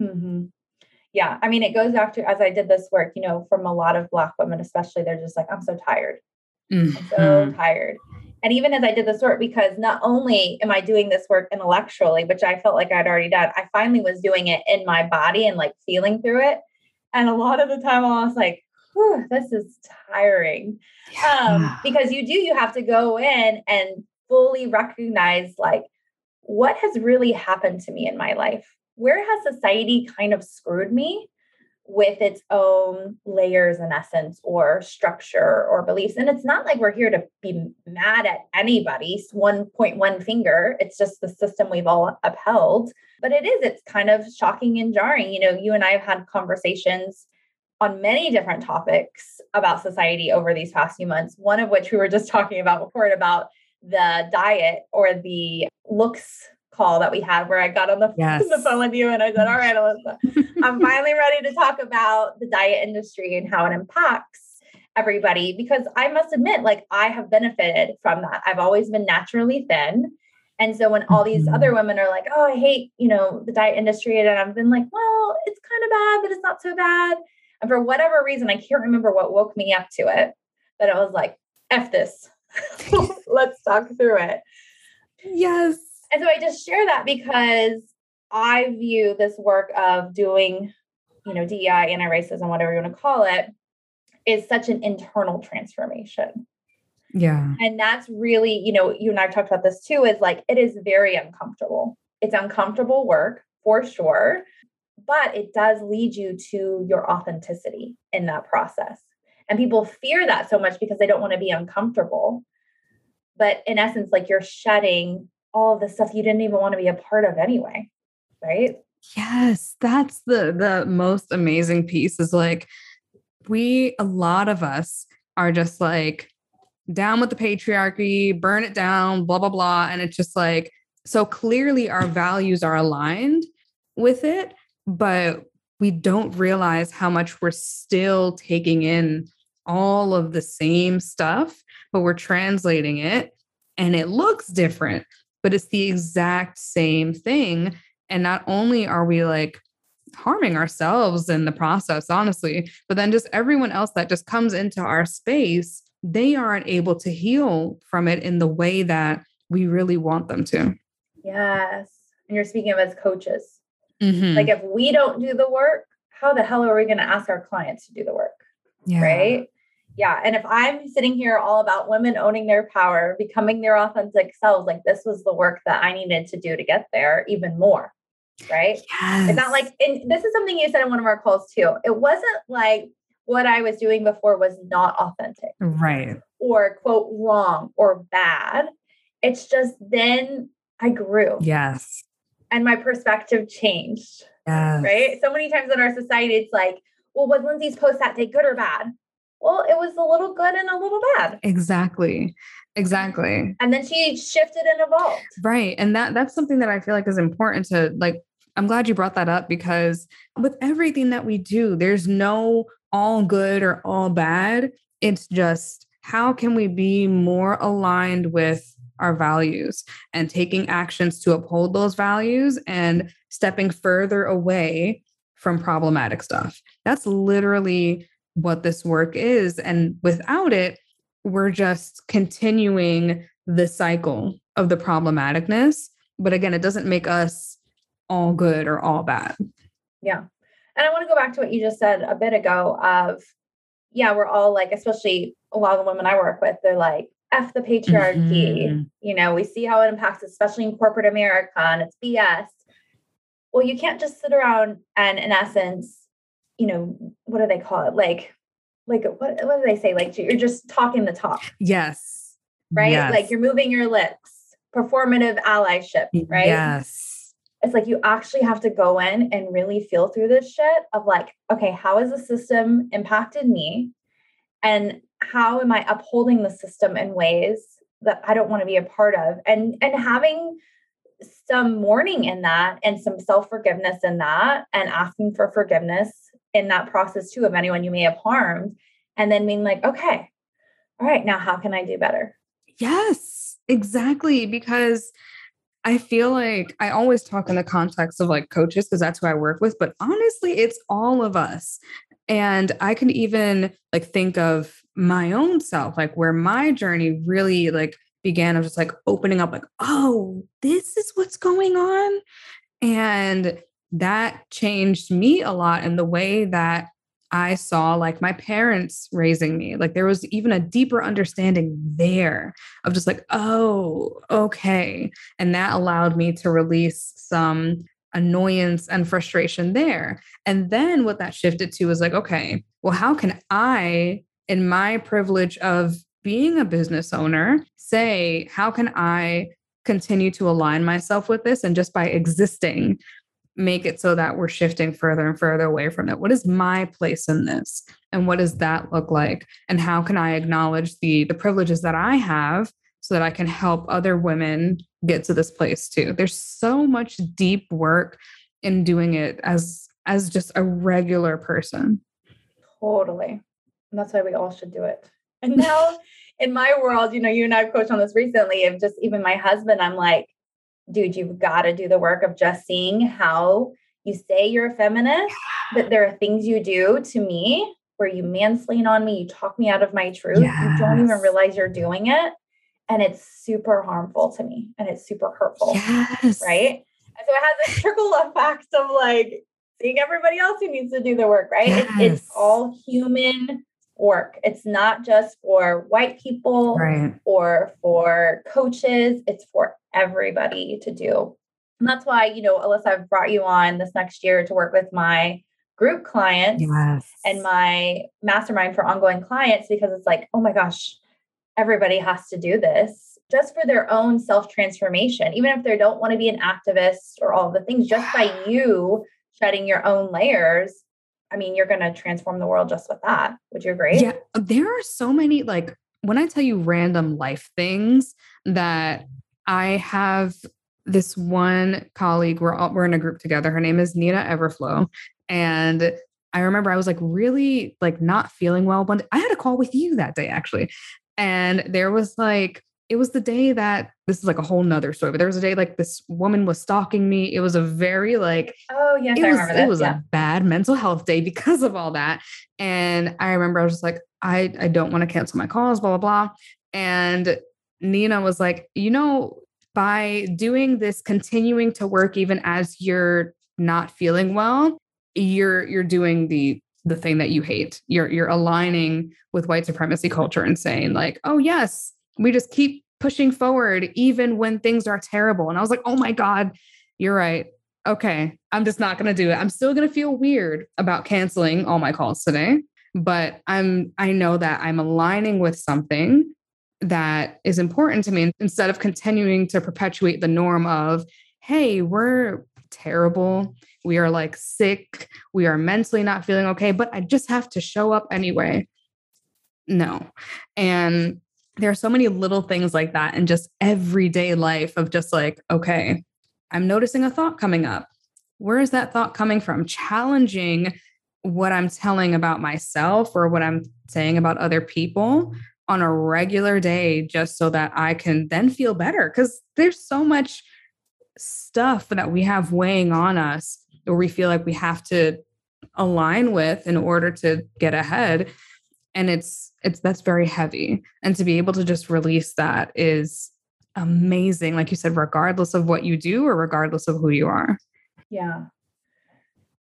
Mm-hmm. Yeah. I mean, it goes back to as I did this work, you know, from a lot of Black women, especially, they're just like, I'm so tired. Mm-hmm. I'm so mm-hmm. tired. And even as I did this work, because not only am I doing this work intellectually, which I felt like I'd already done, I finally was doing it in my body and like feeling through it. And a lot of the time I was like, this is tiring. Yeah. Um, because you do, you have to go in and fully recognize like what has really happened to me in my life. Where has society kind of screwed me? with its own layers in essence or structure or beliefs and it's not like we're here to be mad at anybody, 1.1 finger it's just the system we've all upheld but it is it's kind of shocking and jarring you know you and i have had conversations on many different topics about society over these past few months one of which we were just talking about before about the diet or the looks call that we had where I got on the, yes. the phone with you and I said, All right, Alyssa, I'm finally ready to talk about the diet industry and how it impacts everybody because I must admit, like, I have benefited from that. I've always been naturally thin. And so when all these other mm-hmm. women are like, oh, I hate, you know, the diet industry, and I've been like, well, it's kind of bad, but it's not so bad. And for whatever reason, I can't remember what woke me up to it, but I was like, F this. Let's talk through it. Yes. And so I just share that because I view this work of doing, you know, DEI, anti-racism, whatever you want to call it, is such an internal transformation. Yeah. And that's really, you know, you and I've talked about this too, is like it is very uncomfortable. It's uncomfortable work for sure, but it does lead you to your authenticity in that process. And people fear that so much because they don't want to be uncomfortable. But in essence, like you're shedding all of the stuff you didn't even want to be a part of anyway right yes that's the the most amazing piece is like we a lot of us are just like down with the patriarchy burn it down blah blah blah and it's just like so clearly our values are aligned with it but we don't realize how much we're still taking in all of the same stuff but we're translating it and it looks different but it's the exact same thing. And not only are we like harming ourselves in the process, honestly, but then just everyone else that just comes into our space, they aren't able to heal from it in the way that we really want them to. Yes. And you're speaking of as coaches. Mm-hmm. Like if we don't do the work, how the hell are we going to ask our clients to do the work? Yeah. Right. Yeah. And if I'm sitting here all about women owning their power, becoming their authentic selves, like this was the work that I needed to do to get there even more. Right. Yes. It's not like, and this is something you said in one of our calls too. It wasn't like what I was doing before was not authentic. Right. Or quote wrong or bad. It's just then I grew. Yes. And my perspective changed. Yes. Right. So many times in our society, it's like, well, was Lindsay's post that day good or bad? well, it was a little good and a little bad. Exactly. Exactly. And then she shifted and evolved. Right. And that that's something that I feel like is important to like I'm glad you brought that up because with everything that we do, there's no all good or all bad. It's just how can we be more aligned with our values and taking actions to uphold those values and stepping further away from problematic stuff. That's literally what this work is. And without it, we're just continuing the cycle of the problematicness. But again, it doesn't make us all good or all bad. Yeah. And I want to go back to what you just said a bit ago of, yeah, we're all like, especially a lot of the women I work with, they're like, F the patriarchy. Mm-hmm. You know, we see how it impacts, especially in corporate America, and it's BS. Well, you can't just sit around and, in essence, you know, what do they call it? Like, like what what do they say? Like you're just talking the talk. Yes. Right? Yes. Like you're moving your lips. Performative allyship, right? Yes. It's like you actually have to go in and really feel through this shit of like, okay, how has the system impacted me? And how am I upholding the system in ways that I don't want to be a part of. And and having some mourning in that and some self-forgiveness in that and asking for forgiveness in that process too of anyone you may have harmed and then being like okay all right now how can i do better yes exactly because i feel like i always talk in the context of like coaches because that's who i work with but honestly it's all of us and i can even like think of my own self like where my journey really like began of just like opening up like oh this is what's going on and that changed me a lot in the way that I saw like my parents raising me. Like there was even a deeper understanding there of just like, oh, okay. And that allowed me to release some annoyance and frustration there. And then what that shifted to was like, okay, well, how can I, in my privilege of being a business owner, say, how can I continue to align myself with this? And just by existing, make it so that we're shifting further and further away from it? What is my place in this? And what does that look like? And how can i acknowledge the the privileges that i have so that i can help other women get to this place too? There's so much deep work in doing it as as just a regular person. Totally and that's why we all should do it and now in my world you know you and i've coached on this recently and just even my husband i'm like dude, you've got to do the work of just seeing how you say you're a feminist, but there are things you do to me where you mansplain on me, you talk me out of my truth, yes. you don't even realize you're doing it. And it's super harmful to me and it's super hurtful. Yes. Right. And so it has a trickle effect of like seeing everybody else who needs to do the work, right? Yes. It's, it's all human work. It's not just for white people right. or for coaches, it's for everybody to do. And that's why, you know, Alyssa, I've brought you on this next year to work with my group clients yes. and my mastermind for ongoing clients because it's like, oh my gosh, everybody has to do this just for their own self transformation, even if they don't want to be an activist or all the things, just by you shedding your own layers. I mean, you're going to transform the world just with that. Would you agree? Yeah. Uh, there are so many, like, when I tell you random life things that I have this one colleague, we're all, we're in a group together. Her name is Nina Everflow. And I remember I was like really like not feeling well. But I had a call with you that day actually. And there was like, it was the day that this is like a whole nother story, but there was a day like this woman was stalking me. It was a very like oh yes, it I was remember it was yeah. a bad mental health day because of all that. And I remember I was just like, I I don't want to cancel my calls, blah blah blah. And Nina was like, you know, by doing this, continuing to work even as you're not feeling well, you're you're doing the the thing that you hate. You're you're aligning with white supremacy culture and saying like, oh yes, we just keep pushing forward even when things are terrible. And I was like, oh my God, you're right. Okay, I'm just not gonna do it. I'm still gonna feel weird about canceling all my calls today, but I'm I know that I'm aligning with something that is important to me instead of continuing to perpetuate the norm of, hey, we're terrible. We are like sick. We are mentally not feeling okay, but I just have to show up anyway. No. And there are so many little things like that in just everyday life of just like, okay, I'm noticing a thought coming up. Where is that thought coming from? Challenging what I'm telling about myself or what I'm saying about other people on a regular day just so that I can then feel better. Because there's so much stuff that we have weighing on us or we feel like we have to align with in order to get ahead and it's it's that's very heavy and to be able to just release that is amazing like you said regardless of what you do or regardless of who you are yeah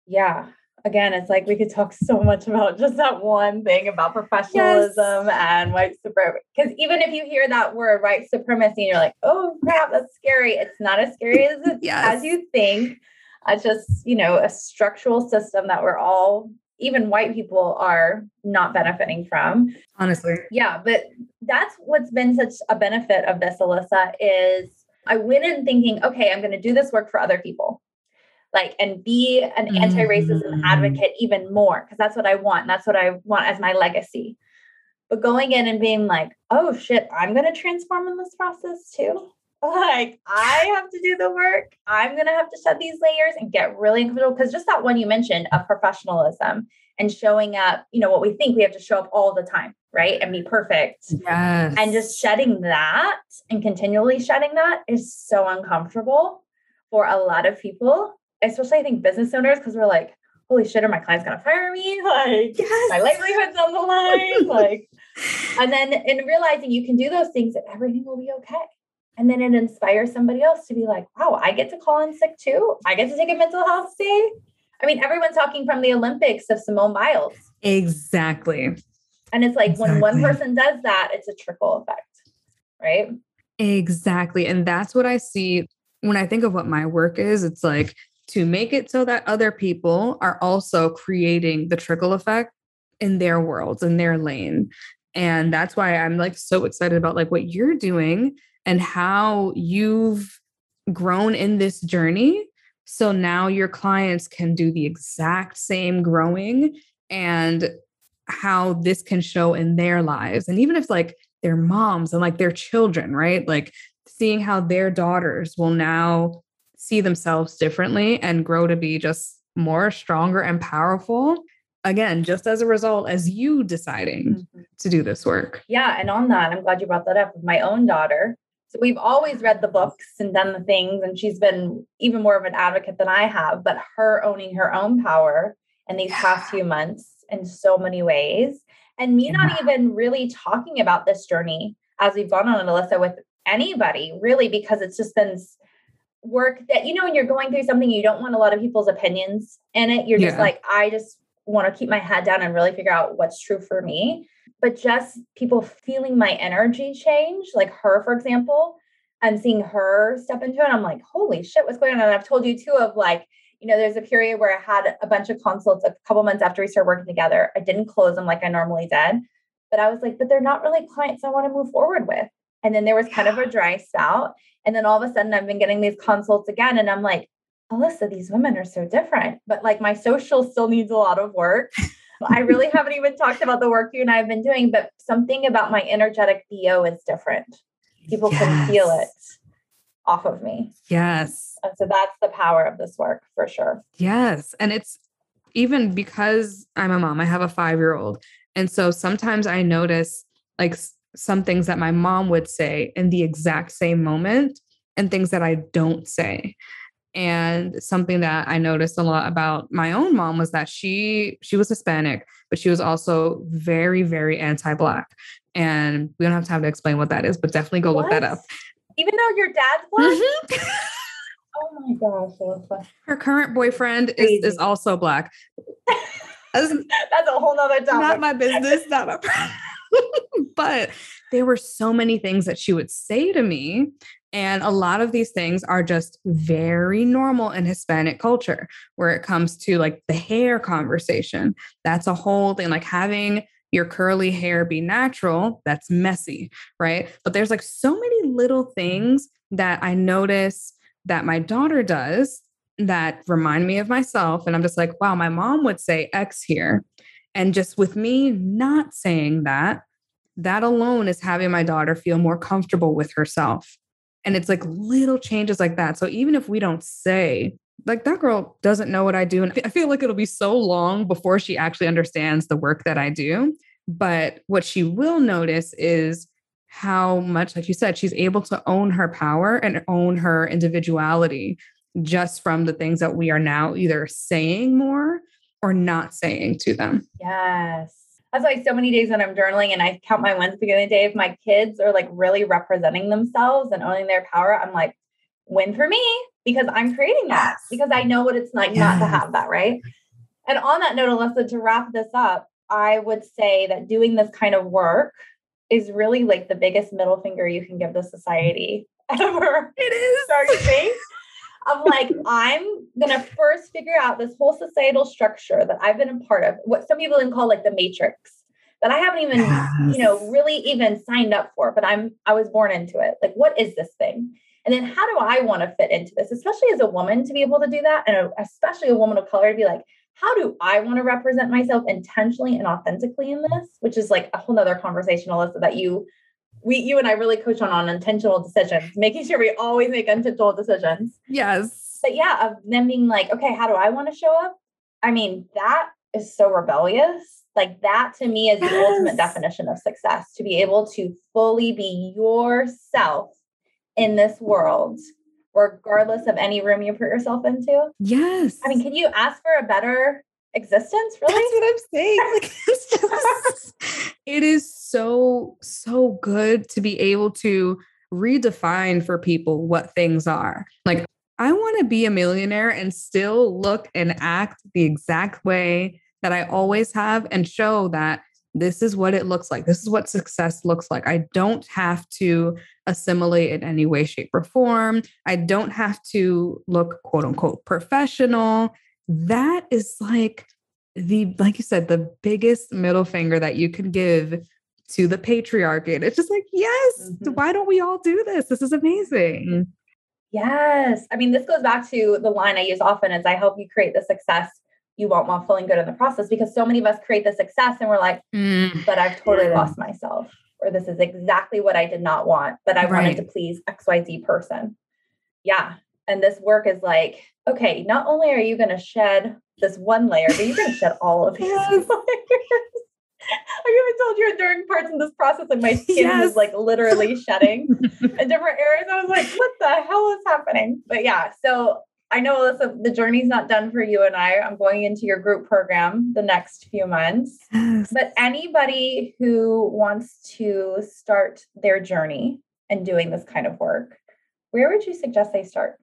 yeah again, it's like we could talk so much about just that one thing about professionalism yes. and white supremacy. Because even if you hear that word, white supremacy, and you're like, oh crap, that's scary. It's not as scary as yes. as you think. It's just, you know, a structural system that we're all, even white people, are not benefiting from. Honestly. Yeah. But that's what's been such a benefit of this, Alyssa, is I went in thinking, okay, I'm going to do this work for other people like and be an anti-racism mm-hmm. advocate even more because that's what I want. That's what I want as my legacy. but going in and being like, oh shit, I'm going to transform in this process too. Like, I have to do the work. I'm going to have to shed these layers and get really uncomfortable. Because just that one you mentioned of professionalism and showing up, you know, what we think we have to show up all the time, right? And be perfect. Yes. And just shedding that and continually shedding that is so uncomfortable for a lot of people, especially I think business owners, because we're like, holy shit, are my clients gonna fire me? Like yes. my livelihood's on the line. like, and then in realizing you can do those things and everything will be okay. And then it inspires somebody else to be like, wow, I get to call in sick too. I get to take a mental health day. I mean, everyone's talking from the Olympics of Simone Biles. Exactly. And it's like exactly. when one person does that, it's a trickle effect, right? Exactly. And that's what I see when I think of what my work is. It's like to make it so that other people are also creating the trickle effect in their worlds, in their lane. And that's why I'm like so excited about like what you're doing and how you've grown in this journey. So now your clients can do the exact same growing and how this can show in their lives. And even if like their moms and like their children, right? Like seeing how their daughters will now see themselves differently and grow to be just more stronger and powerful again just as a result as you deciding mm-hmm. to do this work yeah and on that i'm glad you brought that up with my own daughter so we've always read the books and done the things and she's been even more of an advocate than i have but her owning her own power in these yeah. past few months in so many ways and me yeah. not mm-hmm. even really talking about this journey as we've gone on alyssa with anybody really because it's just been work that you know when you're going through something you don't want a lot of people's opinions in it you're just yeah. like i just want to keep my head down and really figure out what's true for me but just people feeling my energy change like her for example and seeing her step into it i'm like holy shit what's going on and i've told you too of like you know there's a period where i had a bunch of consults a couple months after we started working together i didn't close them like i normally did but i was like but they're not really clients i want to move forward with and then there was kind of a dry spout. And then all of a sudden, I've been getting these consults again. And I'm like, Alyssa, these women are so different. But like my social still needs a lot of work. I really haven't even talked about the work you and I have been doing, but something about my energetic BO is different. People yes. can feel it off of me. Yes. And so that's the power of this work for sure. Yes. And it's even because I'm a mom, I have a five year old. And so sometimes I notice like some things that my mom would say in the exact same moment and things that I don't say. And something that I noticed a lot about my own mom was that she she was Hispanic, but she was also very very anti-black. And we don't have time to explain what that is, but definitely go what? look that up. Even though your dad's black. Mm-hmm. oh my gosh, Her current boyfriend is, is also black. That's, That's a whole nother topic. Not my business. Not my but there were so many things that she would say to me. And a lot of these things are just very normal in Hispanic culture where it comes to like the hair conversation. That's a whole thing, like having your curly hair be natural, that's messy, right? But there's like so many little things that I notice that my daughter does that remind me of myself. And I'm just like, wow, my mom would say X here. And just with me not saying that, that alone is having my daughter feel more comfortable with herself. And it's like little changes like that. So even if we don't say, like that girl doesn't know what I do. And I feel like it'll be so long before she actually understands the work that I do. But what she will notice is how much, like you said, she's able to own her power and own her individuality just from the things that we are now either saying more or not saying to them. Yes. That's why so many days when I'm journaling and I count my wins at the beginning of the day, if my kids are like really representing themselves and owning their power, I'm like, win for me because I'm creating that yes. because I know what it's like yes. not to have that, right? And on that note, Alyssa, to wrap this up, I would say that doing this kind of work is really like the biggest middle finger you can give to society ever. It is. Sorry, of like, I'm gonna first figure out this whole societal structure that I've been a part of, what some people even call like the matrix, that I haven't even, yes. you know, really even signed up for, but I'm I was born into it. Like, what is this thing? And then how do I want to fit into this, especially as a woman to be able to do that? And uh, especially a woman of color to be like, how do I want to represent myself intentionally and authentically in this? Which is like a whole nother conversation, Alyssa, that you we you and I really coach on on intentional decisions, making sure we always make intentional decisions. Yes. But yeah, of them being like, okay, how do I want to show up? I mean, that is so rebellious. Like that to me is yes. the ultimate definition of success to be able to fully be yourself in this world, regardless of any room you put yourself into. Yes. I mean, can you ask for a better existence really? That's what i'm saying like it's just it is so so good to be able to redefine for people what things are. Like i want to be a millionaire and still look and act the exact way that i always have and show that this is what it looks like. This is what success looks like. I don't have to assimilate in any way shape or form. I don't have to look quote unquote professional that is like the like you said the biggest middle finger that you can give to the patriarchy and it's just like yes mm-hmm. why don't we all do this this is amazing yes i mean this goes back to the line i use often is i help you create the success you want while feeling good in the process because so many of us create the success and we're like mm. but i've totally lost myself or this is exactly what i did not want but i right. wanted to please xyz person yeah and this work is like okay, not only are you going to shed this one layer, but you're going to shed all of these yes. layers. I even told you during parts of this process, like my skin yes. was like literally shedding in different areas. I was like, what the hell is happening? But yeah, so I know Alyssa, uh, the journey's not done for you and I. I'm going into your group program the next few months. Yes. But anybody who wants to start their journey and doing this kind of work, where would you suggest they start?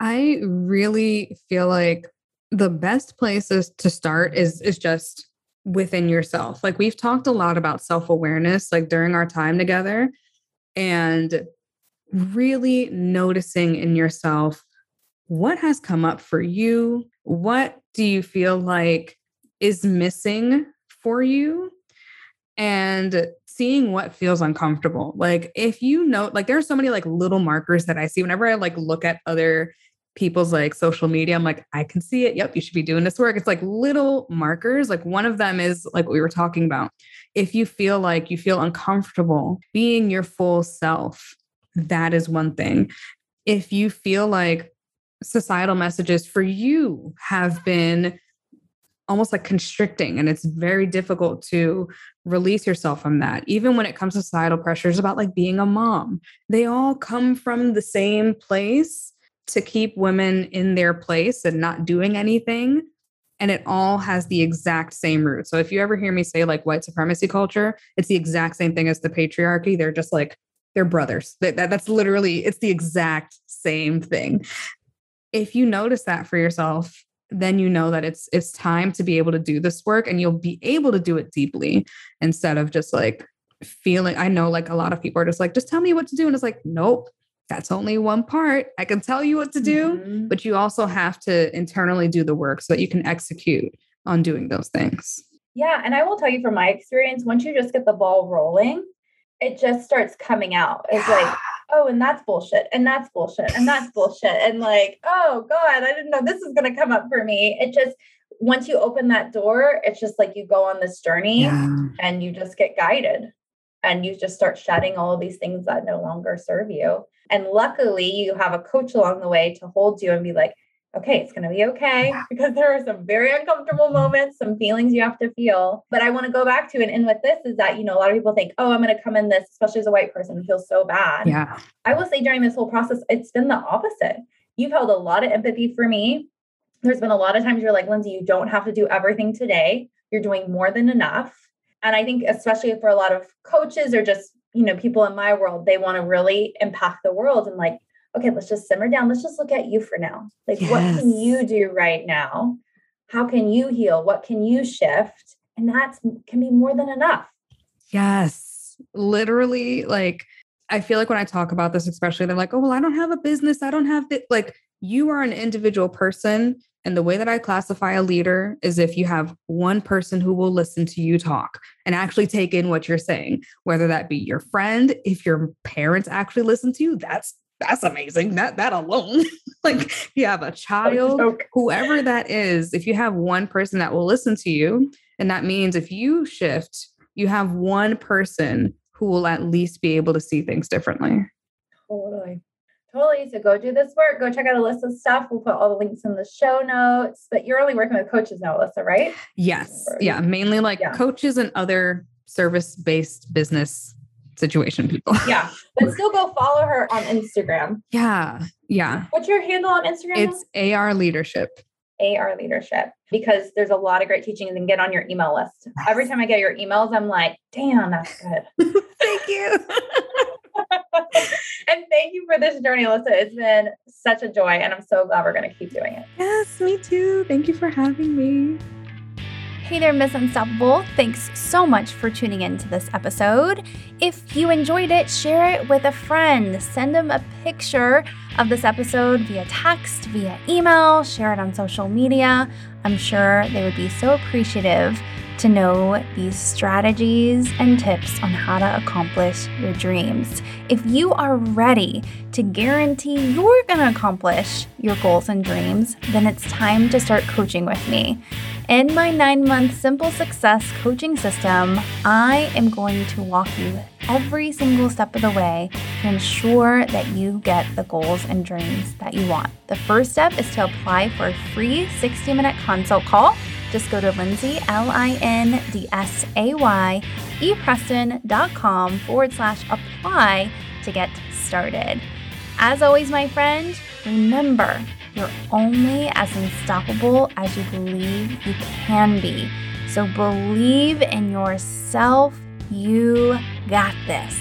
I really feel like the best places to start is is just within yourself. Like we've talked a lot about self-awareness like during our time together and really noticing in yourself what has come up for you? What do you feel like is missing for you? And seeing what feels uncomfortable. Like if you know, like there are so many like little markers that I see whenever I like look at other people's like social media. I'm like, I can see it. Yep, you should be doing this work. It's like little markers. Like one of them is like what we were talking about. If you feel like you feel uncomfortable being your full self, that is one thing. If you feel like societal messages for you have been almost like constricting and it's very difficult to release yourself from that even when it comes to societal pressures about like being a mom they all come from the same place to keep women in their place and not doing anything. And it all has the exact same root. So if you ever hear me say like white supremacy culture, it's the exact same thing as the patriarchy. They're just like, they're brothers. That, that, that's literally, it's the exact same thing. If you notice that for yourself, then you know that it's it's time to be able to do this work and you'll be able to do it deeply instead of just like feeling i know like a lot of people are just like just tell me what to do and it's like nope that's only one part. I can tell you what to do, mm-hmm. but you also have to internally do the work so that you can execute on doing those things. Yeah. And I will tell you from my experience, once you just get the ball rolling, it just starts coming out. It's like, oh, and that's bullshit, and that's bullshit, and that's bullshit. And like, oh God, I didn't know this is gonna come up for me. It just once you open that door, it's just like you go on this journey yeah. and you just get guided and you just start shedding all of these things that no longer serve you. And luckily, you have a coach along the way to hold you and be like, okay, it's going to be okay because there are some very uncomfortable mm-hmm. moments, some feelings you have to feel. But I want to go back to and end with this is that, you know, a lot of people think, oh, I'm going to come in this, especially as a white person, feel so bad. Yeah. I will say during this whole process, it's been the opposite. You've held a lot of empathy for me. There's been a lot of times you're like, Lindsay, you don't have to do everything today. You're doing more than enough. And I think, especially for a lot of coaches or just you know, people in my world, they want to really impact the world and like, okay, let's just simmer down. Let's just look at you for now. Like, yes. what can you do right now? How can you heal? What can you shift? And that can be more than enough. Yes. Literally, like, I feel like when I talk about this, especially, they're like, oh, well, I don't have a business. I don't have the, like, you are an individual person. And the way that I classify a leader is if you have one person who will listen to you talk and actually take in what you're saying, whether that be your friend, if your parents actually listen to you, that's that's amazing. That that alone. like you have a child, whoever that is, if you have one person that will listen to you, and that means if you shift, you have one person who will at least be able to see things differently. Totally. Totally. So go do this work. Go check out Alyssa's stuff. We'll put all the links in the show notes. But you're only working with coaches now, Alyssa, right? Yes. Yeah. Mainly like yeah. coaches and other service based business situation people. yeah. But still go follow her on Instagram. Yeah. Yeah. What's your handle on Instagram? It's AR Leadership. AR Leadership because there's a lot of great teachings and get on your email list. Every time I get your emails, I'm like, damn, that's good. Thank you. and thank you for this journey, Alyssa. It's been such a joy, and I'm so glad we're going to keep doing it. Yes, me too. Thank you for having me. Hey there, Miss Unstoppable. Thanks so much for tuning in to this episode. If you enjoyed it, share it with a friend. Send them a picture of this episode via text, via email, share it on social media. I'm sure they would be so appreciative to know these strategies and tips on how to accomplish your dreams. If you are ready to guarantee you're going to accomplish your goals and dreams, then it's time to start coaching with me. In my nine month simple success coaching system, I am going to walk you every single step of the way to ensure that you get the goals and dreams that you want. The first step is to apply for a free 60 minute consult call just go to Lindsay, L I N D S A Y, epreston.com forward slash apply to get started. As always, my friend, remember you're only as unstoppable as you believe you can be. So believe in yourself. You got this.